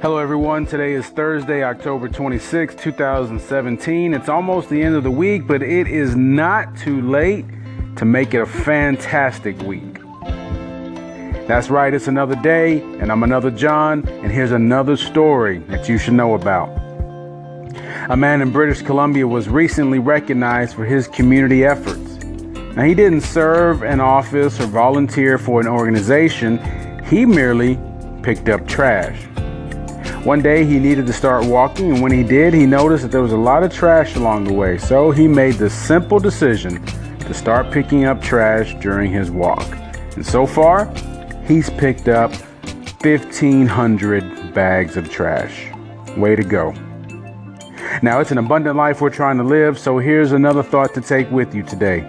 Hello, everyone. Today is Thursday, October 26, 2017. It's almost the end of the week, but it is not too late to make it a fantastic week. That's right, it's another day, and I'm another John, and here's another story that you should know about. A man in British Columbia was recently recognized for his community efforts. Now, he didn't serve an office or volunteer for an organization, he merely picked up trash. One day he needed to start walking, and when he did, he noticed that there was a lot of trash along the way. So he made the simple decision to start picking up trash during his walk. And so far, he's picked up 1,500 bags of trash. Way to go. Now, it's an abundant life we're trying to live, so here's another thought to take with you today.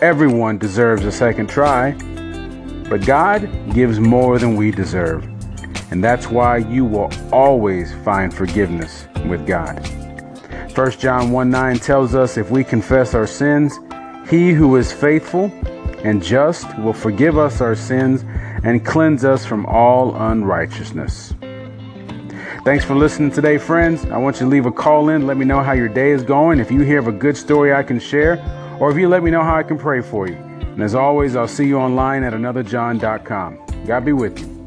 Everyone deserves a second try, but God gives more than we deserve. And that's why you will always find forgiveness with God. 1 John 1 9 tells us if we confess our sins, he who is faithful and just will forgive us our sins and cleanse us from all unrighteousness. Thanks for listening today, friends. I want you to leave a call in. Let me know how your day is going. If you hear of a good story I can share, or if you let me know how I can pray for you. And as always, I'll see you online at anotherjohn.com. God be with you.